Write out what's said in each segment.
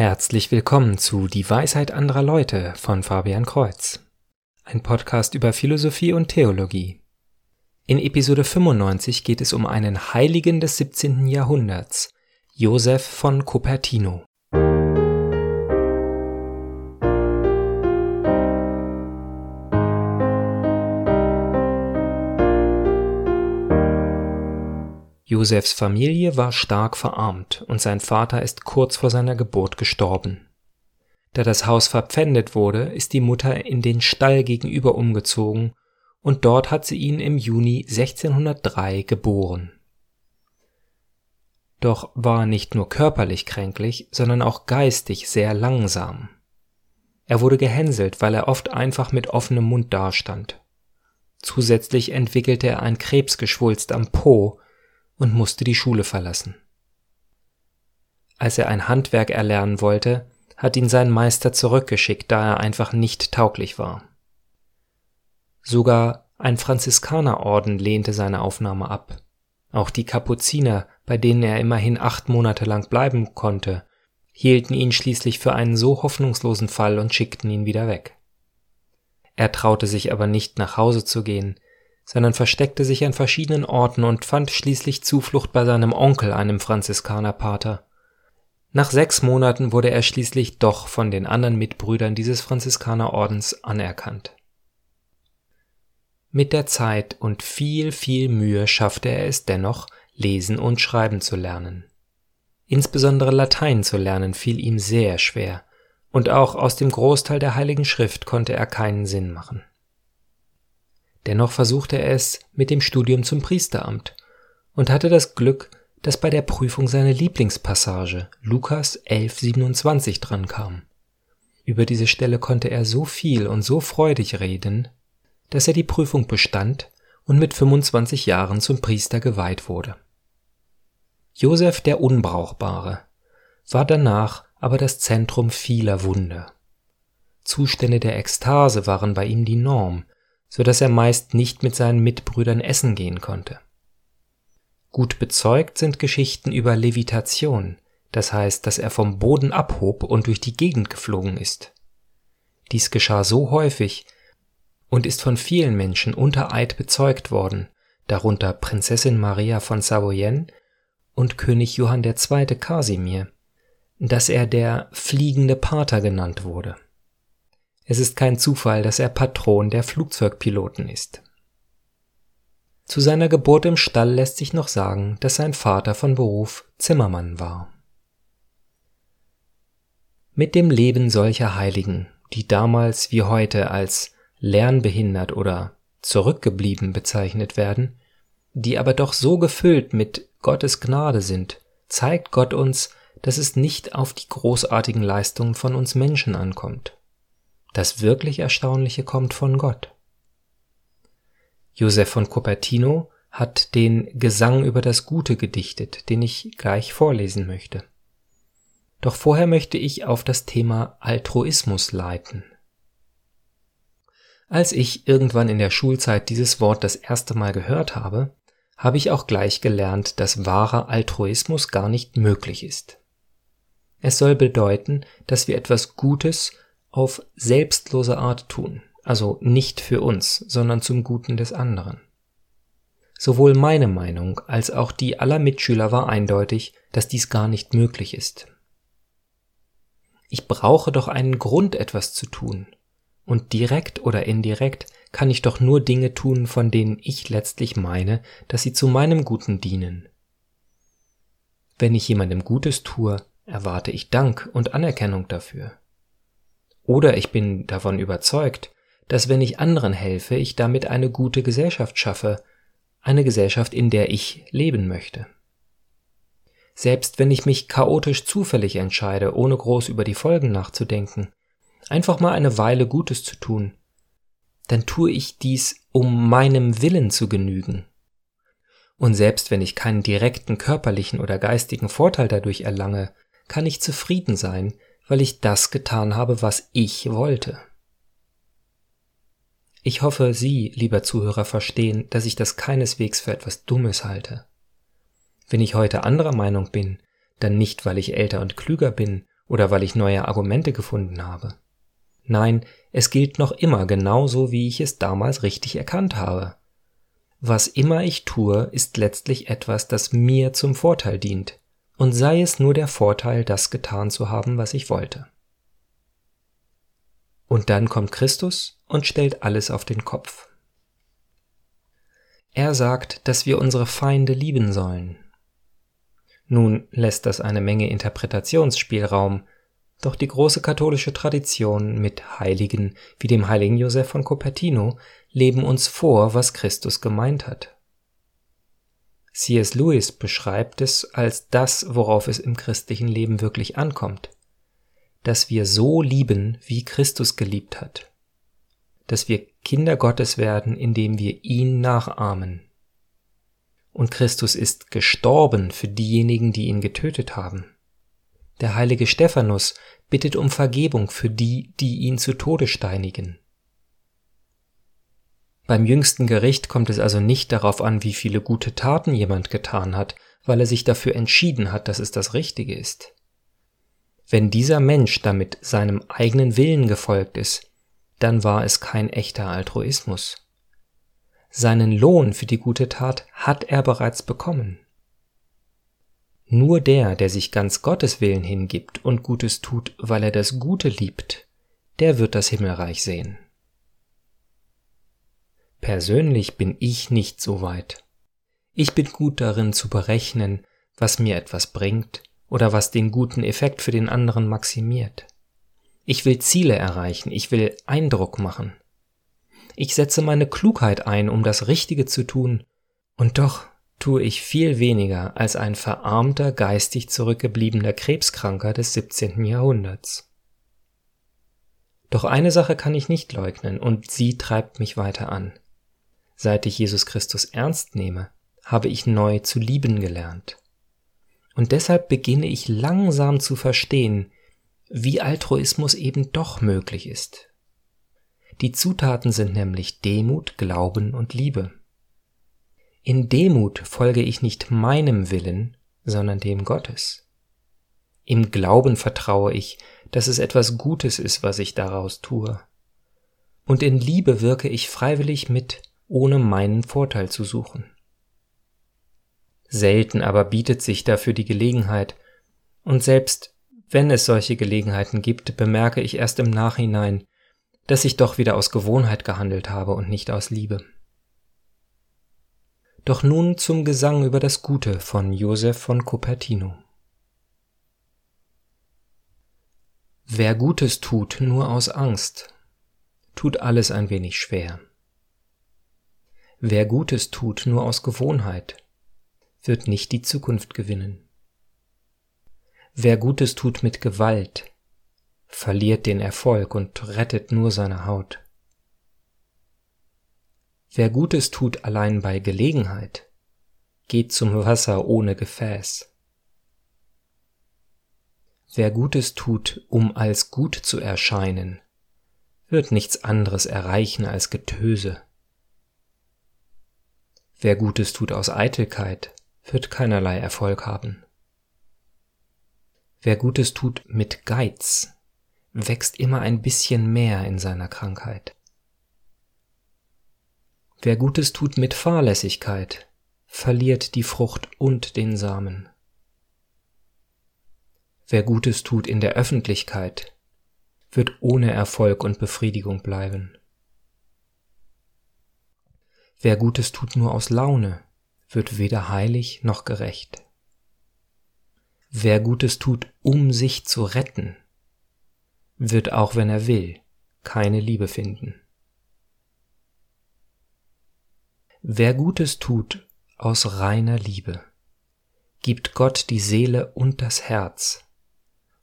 Herzlich willkommen zu Die Weisheit anderer Leute von Fabian Kreuz. Ein Podcast über Philosophie und Theologie. In Episode 95 geht es um einen Heiligen des 17. Jahrhunderts, Joseph von Cupertino. Josefs Familie war stark verarmt und sein Vater ist kurz vor seiner Geburt gestorben. Da das Haus verpfändet wurde, ist die Mutter in den Stall gegenüber umgezogen und dort hat sie ihn im Juni 1603 geboren. Doch war nicht nur körperlich kränklich, sondern auch geistig sehr langsam. Er wurde gehänselt, weil er oft einfach mit offenem Mund dastand. Zusätzlich entwickelte er ein Krebsgeschwulst am Po, und musste die Schule verlassen. Als er ein Handwerk erlernen wollte, hat ihn sein Meister zurückgeschickt, da er einfach nicht tauglich war. Sogar ein Franziskanerorden lehnte seine Aufnahme ab. Auch die Kapuziner, bei denen er immerhin acht Monate lang bleiben konnte, hielten ihn schließlich für einen so hoffnungslosen Fall und schickten ihn wieder weg. Er traute sich aber nicht nach Hause zu gehen, sondern versteckte sich an verschiedenen Orten und fand schließlich Zuflucht bei seinem Onkel, einem Franziskanerpater. Nach sechs Monaten wurde er schließlich doch von den anderen Mitbrüdern dieses Franziskanerordens anerkannt. Mit der Zeit und viel, viel Mühe schaffte er es dennoch, lesen und schreiben zu lernen. Insbesondere Latein zu lernen fiel ihm sehr schwer, und auch aus dem Großteil der Heiligen Schrift konnte er keinen Sinn machen. Dennoch versuchte er es mit dem Studium zum Priesteramt und hatte das Glück, dass bei der Prüfung seine Lieblingspassage Lukas 11,27 drankam. Über diese Stelle konnte er so viel und so freudig reden, dass er die Prüfung bestand und mit 25 Jahren zum Priester geweiht wurde. Josef der Unbrauchbare war danach aber das Zentrum vieler Wunder. Zustände der Ekstase waren bei ihm die Norm, so dass er meist nicht mit seinen Mitbrüdern essen gehen konnte. Gut bezeugt sind Geschichten über Levitation, das heißt, dass er vom Boden abhob und durch die Gegend geflogen ist. Dies geschah so häufig und ist von vielen Menschen unter Eid bezeugt worden, darunter Prinzessin Maria von Savoyen und König Johann II. Kasimir, dass er der fliegende Pater genannt wurde. Es ist kein Zufall, dass er Patron der Flugzeugpiloten ist. Zu seiner Geburt im Stall lässt sich noch sagen, dass sein Vater von Beruf Zimmermann war. Mit dem Leben solcher Heiligen, die damals wie heute als lernbehindert oder zurückgeblieben bezeichnet werden, die aber doch so gefüllt mit Gottes Gnade sind, zeigt Gott uns, dass es nicht auf die großartigen Leistungen von uns Menschen ankommt. Das wirklich Erstaunliche kommt von Gott. Joseph von Cupertino hat den Gesang über das Gute gedichtet, den ich gleich vorlesen möchte. Doch vorher möchte ich auf das Thema Altruismus leiten. Als ich irgendwann in der Schulzeit dieses Wort das erste Mal gehört habe, habe ich auch gleich gelernt, dass wahrer Altruismus gar nicht möglich ist. Es soll bedeuten, dass wir etwas Gutes auf selbstlose Art tun, also nicht für uns, sondern zum Guten des anderen. Sowohl meine Meinung als auch die aller Mitschüler war eindeutig, dass dies gar nicht möglich ist. Ich brauche doch einen Grund, etwas zu tun, und direkt oder indirekt kann ich doch nur Dinge tun, von denen ich letztlich meine, dass sie zu meinem Guten dienen. Wenn ich jemandem Gutes tue, erwarte ich Dank und Anerkennung dafür. Oder ich bin davon überzeugt, dass wenn ich anderen helfe, ich damit eine gute Gesellschaft schaffe, eine Gesellschaft, in der ich leben möchte. Selbst wenn ich mich chaotisch zufällig entscheide, ohne groß über die Folgen nachzudenken, einfach mal eine Weile Gutes zu tun, dann tue ich dies, um meinem Willen zu genügen. Und selbst wenn ich keinen direkten körperlichen oder geistigen Vorteil dadurch erlange, kann ich zufrieden sein, weil ich das getan habe, was ich wollte. Ich hoffe, Sie, lieber Zuhörer, verstehen, dass ich das keineswegs für etwas Dummes halte. Wenn ich heute anderer Meinung bin, dann nicht, weil ich älter und klüger bin oder weil ich neue Argumente gefunden habe. Nein, es gilt noch immer genauso, wie ich es damals richtig erkannt habe. Was immer ich tue, ist letztlich etwas, das mir zum Vorteil dient, und sei es nur der Vorteil, das getan zu haben, was ich wollte. Und dann kommt Christus und stellt alles auf den Kopf. Er sagt, dass wir unsere Feinde lieben sollen. Nun lässt das eine Menge Interpretationsspielraum, doch die große katholische Tradition mit Heiligen wie dem heiligen Josef von Cupertino leben uns vor, was Christus gemeint hat. C.S. Lewis beschreibt es als das, worauf es im christlichen Leben wirklich ankommt, dass wir so lieben, wie Christus geliebt hat, dass wir Kinder Gottes werden, indem wir ihn nachahmen. Und Christus ist gestorben für diejenigen, die ihn getötet haben. Der heilige Stephanus bittet um Vergebung für die, die ihn zu Tode steinigen. Beim jüngsten Gericht kommt es also nicht darauf an, wie viele gute Taten jemand getan hat, weil er sich dafür entschieden hat, dass es das Richtige ist. Wenn dieser Mensch damit seinem eigenen Willen gefolgt ist, dann war es kein echter Altruismus. Seinen Lohn für die gute Tat hat er bereits bekommen. Nur der, der sich ganz Gottes Willen hingibt und Gutes tut, weil er das Gute liebt, der wird das Himmelreich sehen. Persönlich bin ich nicht so weit. Ich bin gut darin zu berechnen, was mir etwas bringt oder was den guten Effekt für den anderen maximiert. Ich will Ziele erreichen, ich will Eindruck machen. Ich setze meine Klugheit ein, um das Richtige zu tun, und doch tue ich viel weniger als ein verarmter, geistig zurückgebliebener Krebskranker des 17. Jahrhunderts. Doch eine Sache kann ich nicht leugnen, und sie treibt mich weiter an. Seit ich Jesus Christus ernst nehme, habe ich neu zu lieben gelernt. Und deshalb beginne ich langsam zu verstehen, wie Altruismus eben doch möglich ist. Die Zutaten sind nämlich Demut, Glauben und Liebe. In Demut folge ich nicht meinem Willen, sondern dem Gottes. Im Glauben vertraue ich, dass es etwas Gutes ist, was ich daraus tue. Und in Liebe wirke ich freiwillig mit, ohne meinen Vorteil zu suchen. Selten aber bietet sich dafür die Gelegenheit, und selbst wenn es solche Gelegenheiten gibt, bemerke ich erst im Nachhinein, dass ich doch wieder aus Gewohnheit gehandelt habe und nicht aus Liebe. Doch nun zum Gesang über das Gute von Josef von Cupertino. Wer Gutes tut nur aus Angst, tut alles ein wenig schwer. Wer Gutes tut nur aus Gewohnheit, wird nicht die Zukunft gewinnen. Wer Gutes tut mit Gewalt, verliert den Erfolg und rettet nur seine Haut. Wer Gutes tut allein bei Gelegenheit, geht zum Wasser ohne Gefäß. Wer Gutes tut, um als gut zu erscheinen, wird nichts anderes erreichen als Getöse. Wer Gutes tut aus Eitelkeit, wird keinerlei Erfolg haben. Wer Gutes tut mit Geiz, wächst immer ein bisschen mehr in seiner Krankheit. Wer Gutes tut mit Fahrlässigkeit, verliert die Frucht und den Samen. Wer Gutes tut in der Öffentlichkeit, wird ohne Erfolg und Befriedigung bleiben. Wer Gutes tut nur aus Laune, wird weder heilig noch gerecht. Wer Gutes tut, um sich zu retten, wird auch wenn er will, keine Liebe finden. Wer Gutes tut aus reiner Liebe, gibt Gott die Seele und das Herz,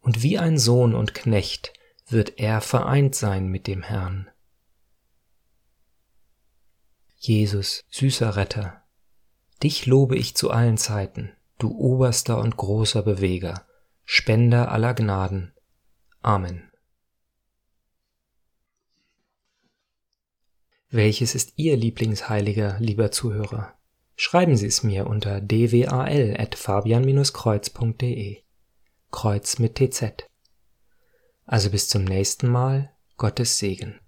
und wie ein Sohn und Knecht wird er vereint sein mit dem Herrn. Jesus, süßer Retter, dich lobe ich zu allen Zeiten, du oberster und großer Beweger, Spender aller Gnaden. Amen. Welches ist Ihr Lieblingsheiliger, lieber Zuhörer? Schreiben Sie es mir unter dwal.fabian-kreuz.de. Kreuz mit TZ. Also bis zum nächsten Mal, Gottes Segen.